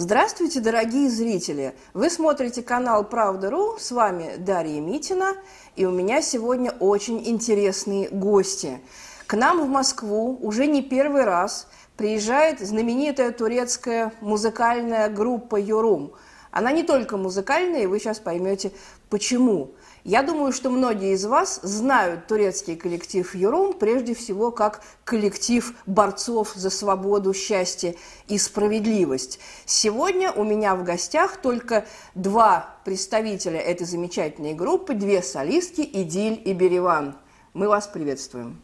Здравствуйте, дорогие зрители! Вы смотрите канал Правда.ру, с вами Дарья Митина, и у меня сегодня очень интересные гости. К нам в Москву уже не первый раз приезжает знаменитая турецкая музыкальная группа «Юрум». Она не только музыкальная, и вы сейчас поймете, почему. Я думаю, что многие из вас знают турецкий коллектив «Юрум» прежде всего как коллектив борцов за свободу, счастье и справедливость. Сегодня у меня в гостях только два представителя этой замечательной группы, две солистки Идиль и Береван. Мы вас приветствуем.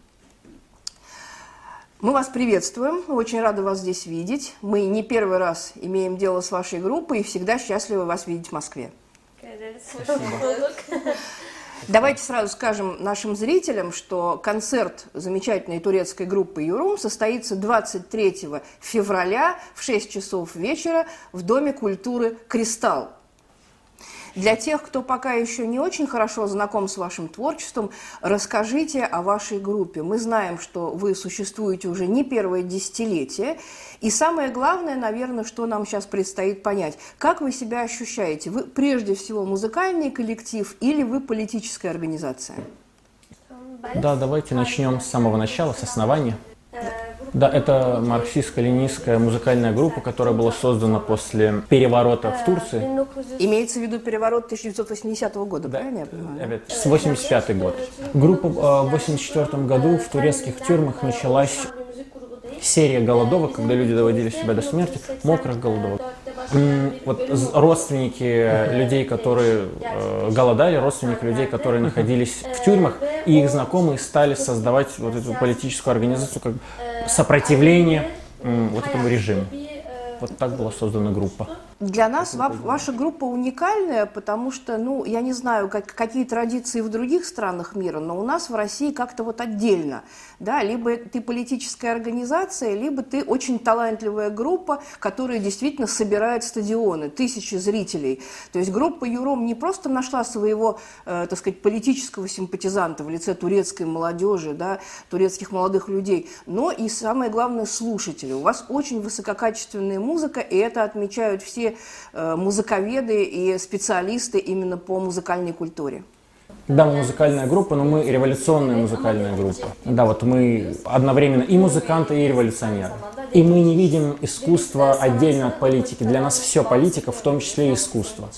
Мы вас приветствуем, очень рады вас здесь видеть. Мы не первый раз имеем дело с вашей группой и всегда счастливы вас видеть в Москве. Давайте сразу скажем нашим зрителям, что концерт замечательной турецкой группы «Юрум» состоится 23 февраля в 6 часов вечера в Доме культуры «Кристалл». Для тех, кто пока еще не очень хорошо знаком с вашим творчеством, расскажите о вашей группе. Мы знаем, что вы существуете уже не первое десятилетие. И самое главное, наверное, что нам сейчас предстоит понять, как вы себя ощущаете? Вы прежде всего музыкальный коллектив или вы политическая организация? Да, давайте начнем с самого начала, с основания. Да, это марксистско-ленинская музыкальная группа, которая была создана после переворота в Турции. Имеется в виду переворот 1980 года, да, правильно я понимаю? С 85 год. Группа в 84 году в турецких тюрьмах началась серия голодовок, когда люди доводили себя до смерти, мокрых голодовок. Вот родственники людей, которые э, голодали, родственники людей, которые находились в тюрьмах, и их знакомые стали создавать вот эту политическую организацию как сопротивление вот этому режиму. Вот так была создана группа. Для нас ва- ваша группа уникальная, потому что, ну, я не знаю, как, какие традиции в других странах мира, но у нас в России как-то вот отдельно, да, либо ты политическая организация, либо ты очень талантливая группа, которая действительно собирает стадионы, тысячи зрителей. То есть группа Юром не просто нашла своего, э, так сказать, политического симпатизанта в лице турецкой молодежи, да, турецких молодых людей, но и, самое главное, слушателей. У вас очень высококачественная музыка, и это отмечают все Э, музыковеды и специалисты именно по музыкальной культуре. Да, мы музыкальная группа, но мы революционная музыкальная группа. Да, вот мы одновременно и музыканты, и революционеры. И мы не видим искусство отдельно от политики. Для нас все политика, в том числе и искусство.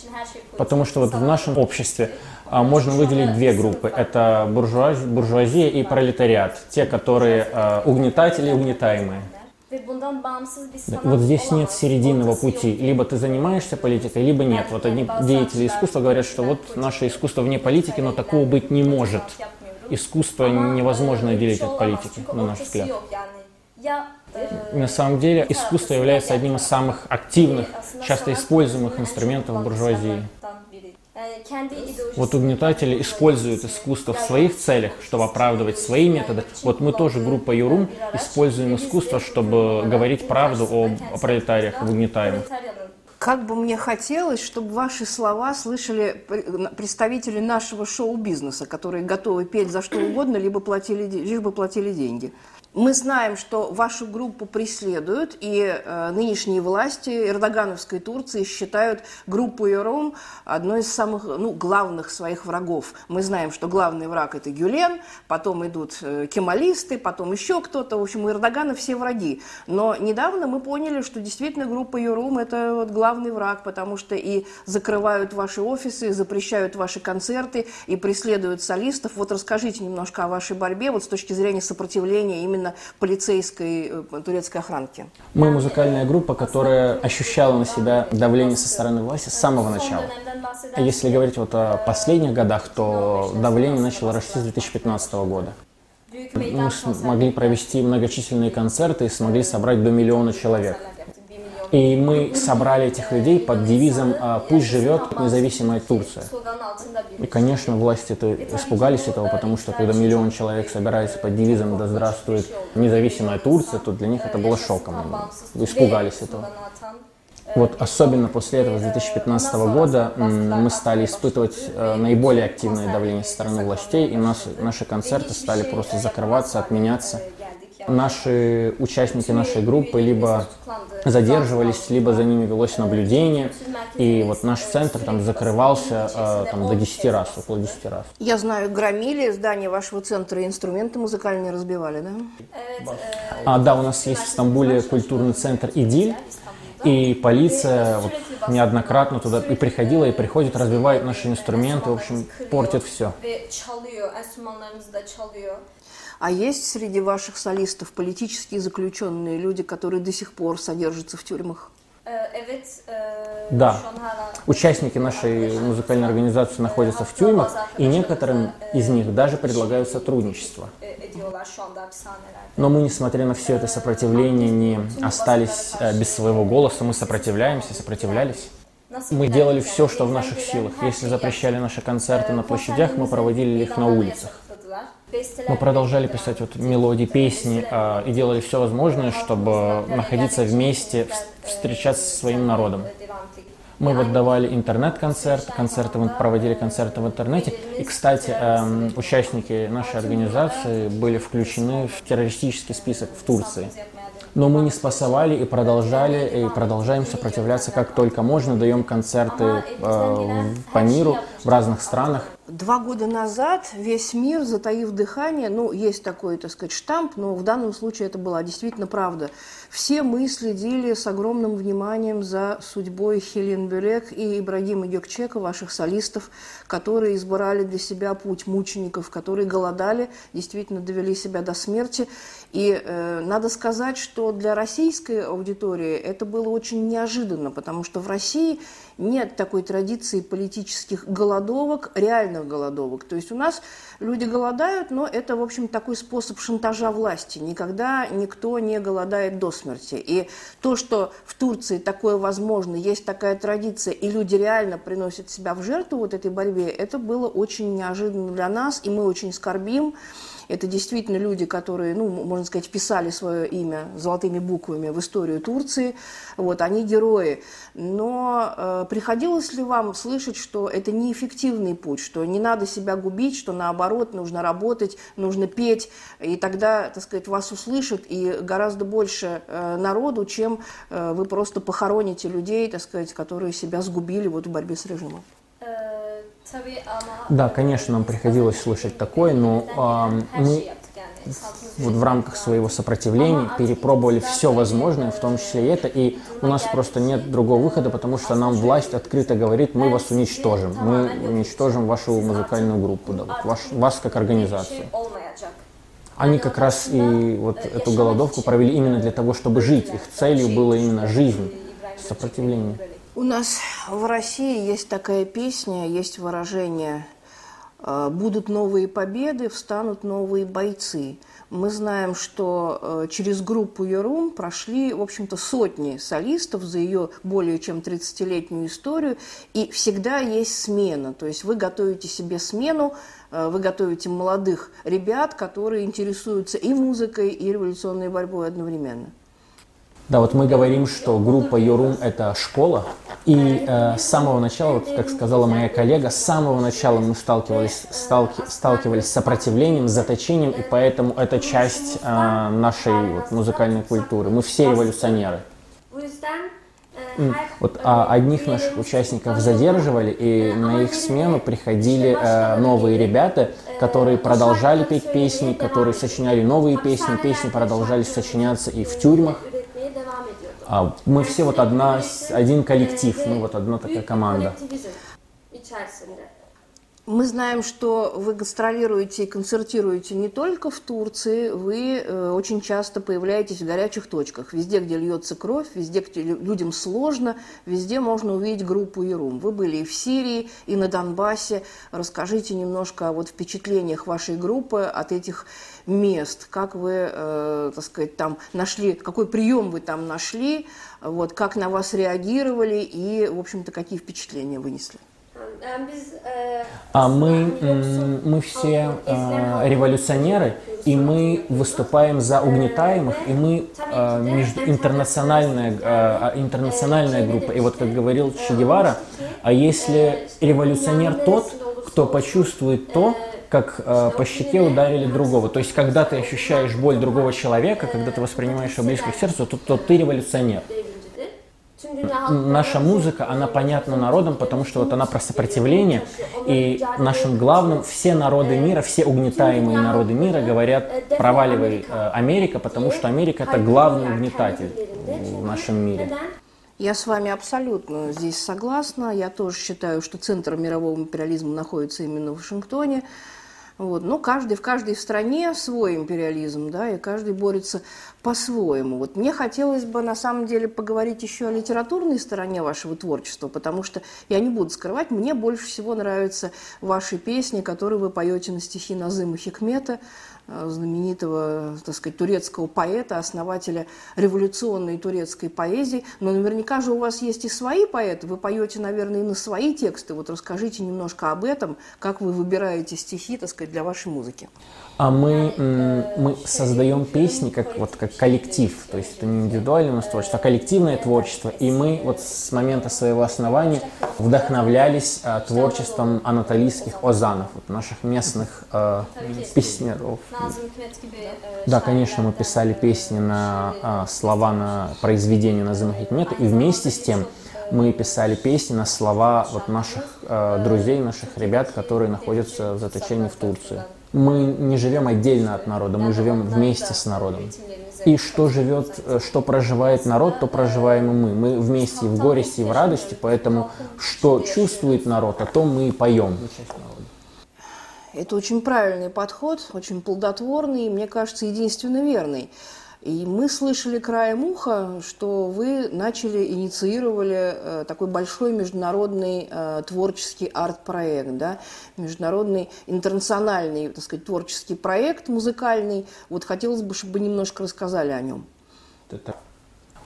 Потому что вот в нашем обществе а, можно выделить две группы. Это буржуазия и пролетариат. Те, которые а, угнетатели и угнетаемые. Вот здесь нет серединного пути. Либо ты занимаешься политикой, либо нет. Вот одни деятели искусства говорят, что вот наше искусство вне политики, но такого быть не может. Искусство невозможно отделить от политики, на наш взгляд. На самом деле искусство является одним из самых активных, часто используемых инструментов буржуазии. Вот угнетатели используют искусство в своих целях, чтобы оправдывать свои методы. Вот мы тоже, группа Юрум, используем искусство, чтобы говорить правду о, о пролетариях, об угнетаемых. Как бы мне хотелось, чтобы ваши слова слышали представители нашего шоу-бизнеса, которые готовы петь за что угодно, либо платили, лишь бы платили деньги. Мы знаем, что вашу группу преследуют, и э, нынешние власти Эрдогановской Турции считают группу Ером одной из самых ну, главных своих врагов. Мы знаем, что главный враг – это Гюлен, потом идут э, кемалисты, потом еще кто-то. В общем, у Эрдогана все враги. Но недавно мы поняли, что действительно группа Ером – это вот главный враг, потому что и закрывают ваши офисы, и запрещают ваши концерты, и преследуют солистов. Вот расскажите немножко о вашей борьбе вот с точки зрения сопротивления именно именно полицейской э, турецкой охранки? Мы музыкальная группа, которая ощущала на себя давление со стороны власти с самого начала. Если говорить вот о последних годах, то давление начало расти с 2015 года. Мы смогли провести многочисленные концерты и смогли собрать до миллиона человек. И мы собрали этих людей под девизом «А «Пусть живет независимая Турция». И, конечно, власти это испугались этого, потому что когда миллион человек собирается под девизом «Да здравствует независимая Турция», то для них это было шоком. Испугались этого. Вот особенно после этого, с 2015 года, мы стали испытывать э, наиболее активное давление со стороны властей, и наши, наши концерты стали просто закрываться, отменяться. Наши участники нашей группы либо задерживались, либо за ними велось наблюдение. И вот наш центр там закрывался э, там, до 10 раз, около 10 раз. Я знаю, громили здание вашего центра и инструменты музыкальные разбивали, да? А, да, у нас есть в Стамбуле культурный центр «Идиль», и полиция вот, неоднократно туда и приходила, и приходит, разбивает наши инструменты, в общем, портит все. А есть среди ваших солистов политические заключенные люди, которые до сих пор содержатся в тюрьмах? Да, участники нашей музыкальной организации находятся в тюрьмах, и некоторым из них даже предлагают сотрудничество. Но мы, несмотря на все это сопротивление, не остались э, без своего голоса, мы сопротивляемся, сопротивлялись. Мы делали все, что в наших силах. Если запрещали наши концерты на площадях, мы проводили их на улицах. Мы продолжали писать вот мелодии, песни э, и делали все возможное, чтобы находиться вместе, встречаться со своим народом. Мы вот давали интернет-концерт, концерты, проводили концерты в интернете. И, кстати, э, участники нашей организации были включены в террористический список в Турции. Но мы не спасовали и продолжали, и продолжаем сопротивляться как только можно. Даем концерты э, по миру, в разных странах. Два года назад весь мир, затаив дыхание, ну, есть такой, так сказать, штамп, но в данном случае это была действительно правда. Все мы следили с огромным вниманием за судьбой Хелен Бюрек и Ибрагима Гекчека, ваших солистов, которые избрали для себя путь мучеников, которые голодали, действительно довели себя до смерти. И э, надо сказать, что для российской аудитории это было очень неожиданно, потому что в России нет такой традиции политических голодовок, реальных голодовок. То есть у нас люди голодают, но это, в общем, такой способ шантажа власти. Никогда никто не голодает до смерти. И то, что в Турции такое возможно, есть такая традиция, и люди реально приносят себя в жертву вот этой борьбе, это было очень неожиданно для нас, и мы очень скорбим. Это действительно люди, которые, ну, можно сказать, вписали свое имя золотыми буквами в историю Турции. Вот, они герои. Но э, приходилось ли вам слышать, что это неэффективный путь, что не надо себя губить, что наоборот нужно работать, нужно петь, и тогда, так сказать, вас услышат и гораздо больше э, народу, чем э, вы просто похороните людей, так сказать, которые себя сгубили вот в борьбе с режимом? Да, конечно, нам приходилось слышать такое, но э, мы вот в рамках своего сопротивления перепробовали все возможное, в том числе и это, и у нас просто нет другого выхода, потому что нам власть открыто говорит, мы вас уничтожим, мы уничтожим вашу музыкальную группу, да, вот ваш, вас как организацию. Они как раз и вот эту голодовку провели именно для того, чтобы жить. Их целью было именно жизнь, сопротивление. У нас в России есть такая песня, есть выражение «Э, «Будут новые победы, встанут новые бойцы». Мы знаем, что э, через группу «Ерум» прошли, в общем-то, сотни солистов за ее более чем 30-летнюю историю, и всегда есть смена. То есть вы готовите себе смену, э, вы готовите молодых ребят, которые интересуются и музыкой, и революционной борьбой одновременно. Да, вот мы говорим, что группа Йорум – это школа, и э, с самого начала, вот, как сказала моя коллега, с самого начала мы сталкивались, сталки, сталкивались с сопротивлением, с заточением, и поэтому это часть э, нашей вот, музыкальной культуры. Мы все революционеры. Вот а одних наших участников задерживали, и на их смену приходили э, новые ребята, которые продолжали петь песни, которые сочиняли новые песни, песни продолжали сочиняться и в тюрьмах. А мы все вот одна, один коллектив, мы вот одна такая команда. Мы знаем, что вы гастролируете и концертируете не только в Турции, вы э, очень часто появляетесь в горячих точках. Везде, где льется кровь, везде, где людям сложно, везде можно увидеть группу Ерум. Вы были и в Сирии, и на Донбассе. Расскажите немножко о вот впечатлениях вашей группы от этих мест, как вы, э, так сказать, там нашли, какой прием вы там нашли, вот, как на вас реагировали и, в общем-то, какие впечатления вынесли. А мы, мы все э, революционеры, и мы выступаем за угнетаемых, и мы э, между интернациональная, э, интернациональная группа. И вот как говорил Че Гевара, а если революционер тот, кто почувствует то, как э, по щеке ударили другого. То есть, когда ты ощущаешь боль другого человека, когда ты воспринимаешь его близко к сердцу, то, то ты революционер. Наша музыка, она понятна народам, потому что вот она про сопротивление, и нашим главным все народы мира, все угнетаемые народы мира говорят, проваливай э, Америка, потому что Америка это главный угнетатель в нашем мире. Я с вами абсолютно здесь согласна. Я тоже считаю, что центр мирового империализма находится именно в Вашингтоне. Вот. Но каждый, в каждой стране свой империализм, да, и каждый борется по-своему. Вот мне хотелось бы на самом деле поговорить еще о литературной стороне вашего творчества, потому что я не буду скрывать, мне больше всего нравятся ваши песни, которые вы поете на стихи Назыма Хикмета, знаменитого, так сказать, турецкого поэта, основателя революционной турецкой поэзии. Но наверняка же у вас есть и свои поэты. Вы поете, наверное, и на свои тексты. Вот расскажите немножко об этом, как вы выбираете стихи, так сказать, для вашей музыки. А мы, мы создаем песни как, вот, как коллектив, то есть это не индивидуальное у нас творчество, а коллективное творчество. И мы вот с момента своего основания вдохновлялись а, творчеством анатолийских озанов, вот, наших местных а, песнеров. Да, конечно, мы писали песни на а, слова на произведения Назыма Хикмета, и вместе с тем мы писали песни на слова вот наших а, друзей, наших ребят, которые находятся в заточении в Турции мы не живем отдельно от народа, мы живем вместе с народом. И что живет, э, что проживает народ, то проживаем и мы. Мы вместе и в горести, и в радости, поэтому что чувствует народ, о том мы и поем. Это очень правильный подход, очень плодотворный и, мне кажется, единственно верный. И мы слышали краем уха, что вы начали, инициировали э, такой большой международный э, творческий арт-проект, да? международный интернациональный, так сказать, творческий проект музыкальный. Вот хотелось бы, чтобы немножко рассказали о нем.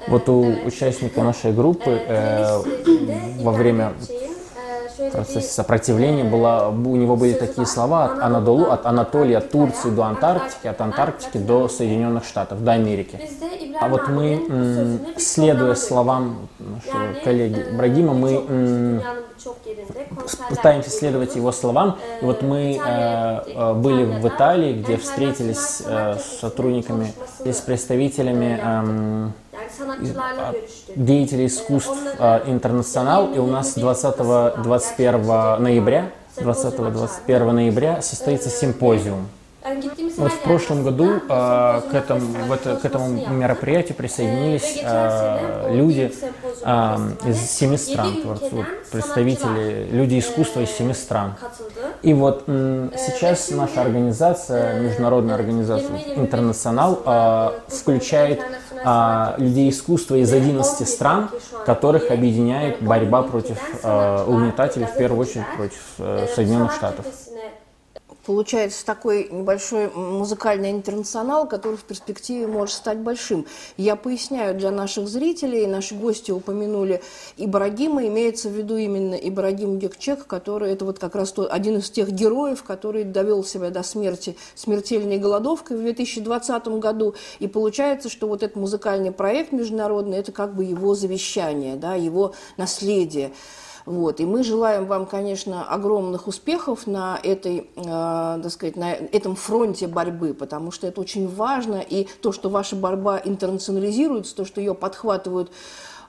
Вот у участника нашей группы э, во время процессе сопротивления была, у него были такие слова от Анадолу, от Анатолии, от Турции до Антарктики, от Антарктики до Соединенных Штатов, до Америки. А вот мы, следуя словам коллеги Брагима, мы пытаемся следовать его словам. И вот мы э, э, были в Италии, где встретились э, с сотрудниками и с представителями э, деятелей искусств э, Интернационал, и у нас 20-21 ноября, 20-21 ноября состоится симпозиум. Вот в прошлом году э, к, этому, в это, к этому мероприятию присоединились э, люди э, из семи стран, вот, вот, представители, люди искусства из семи стран. И вот м, сейчас наша организация, международная организация Интернационал, э, включает э, людей искусства из 11 стран, которых объединяет борьба против э, угнетателей, в первую очередь против э, Соединенных Штатов получается такой небольшой музыкальный интернационал, который в перспективе может стать большим. Я поясняю для наших зрителей, наши гости упомянули Ибрагима, имеется в виду именно Ибрагим Гекчек, который это вот как раз тот, один из тех героев, который довел себя до смерти смертельной голодовкой в 2020 году. И получается, что вот этот музыкальный проект международный, это как бы его завещание, да, его наследие. Вот. И мы желаем вам, конечно, огромных успехов на, этой, э, так сказать, на этом фронте борьбы, потому что это очень важно. И то, что ваша борьба интернационализируется, то, что ее подхватывают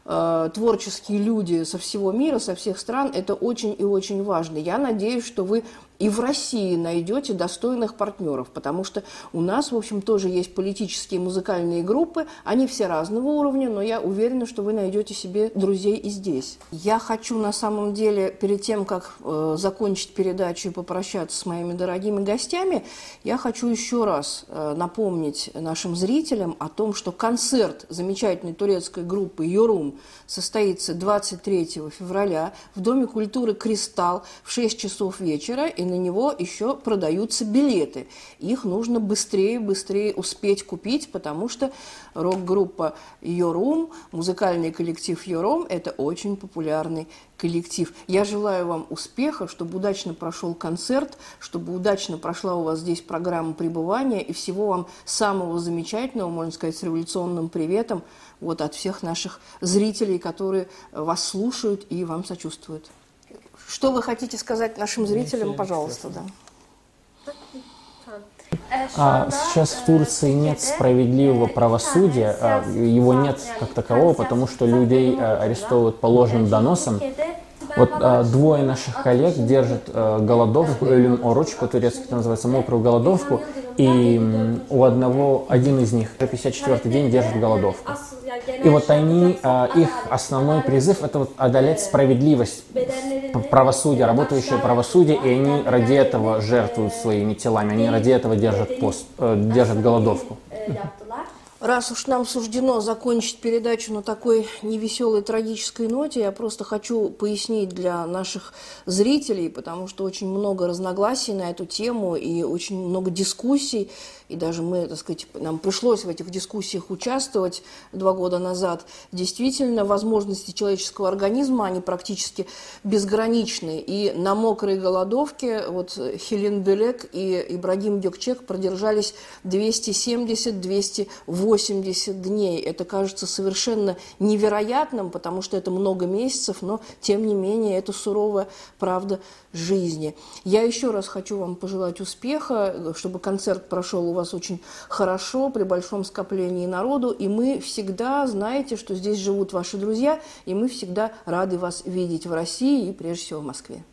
творческие люди со всего мира, со всех стран, это очень и очень важно. Я надеюсь, что вы и в России найдете достойных партнеров, потому что у нас, в общем, тоже есть политические музыкальные группы, они все разного уровня, но я уверена, что вы найдете себе друзей и здесь. Я хочу на самом деле, перед тем, как э, закончить передачу и попрощаться с моими дорогими гостями, я хочу еще раз э, напомнить нашим зрителям о том, что концерт замечательной турецкой группы Состоится 23 февраля в Доме культуры «Кристалл» в 6 часов вечера, и на него еще продаются билеты. Их нужно быстрее, быстрее успеть купить, потому что рок-группа «Йорум», музыкальный коллектив «Йорум» – это очень популярный коллектив. Я желаю вам успеха, чтобы удачно прошел концерт, чтобы удачно прошла у вас здесь программа пребывания и всего вам самого замечательного, можно сказать, с революционным приветом вот от всех наших зрителей, которые вас слушают и вам сочувствуют. Что вы хотите сказать нашим зрителям, пожалуйста, да? А сейчас в Турции нет справедливого правосудия, а, его нет как такового, потому что людей а, арестовывают по ложным доносам. Вот а, двое наших коллег держат а, голодовку, Ölüm Oruç, по-турецки это называется мокрую голодовку, и у одного, один из них, 54-й день держит голодовку. И вот они, а, их основной призыв это вот одолеть справедливость, правосудие, работающее правосудие, и они ради этого жертвуют своими телами, они ради этого держат пост, э, держат голодовку. Раз уж нам суждено закончить передачу на такой невеселой трагической ноте, я просто хочу пояснить для наших зрителей, потому что очень много разногласий на эту тему и очень много дискуссий и даже мы, так сказать, нам пришлось в этих дискуссиях участвовать два года назад, действительно возможности человеческого организма, они практически безграничны. И на мокрой голодовке вот Хелен Белек и Ибрагим Дёкчек продержались 270-280 дней. Это кажется совершенно невероятным, потому что это много месяцев, но тем не менее это суровая правда жизни. Я еще раз хочу вам пожелать успеха, чтобы концерт прошел у вас очень хорошо, при большом скоплении народу, и мы всегда знаете, что здесь живут ваши друзья, и мы всегда рады вас видеть в России и прежде всего в Москве.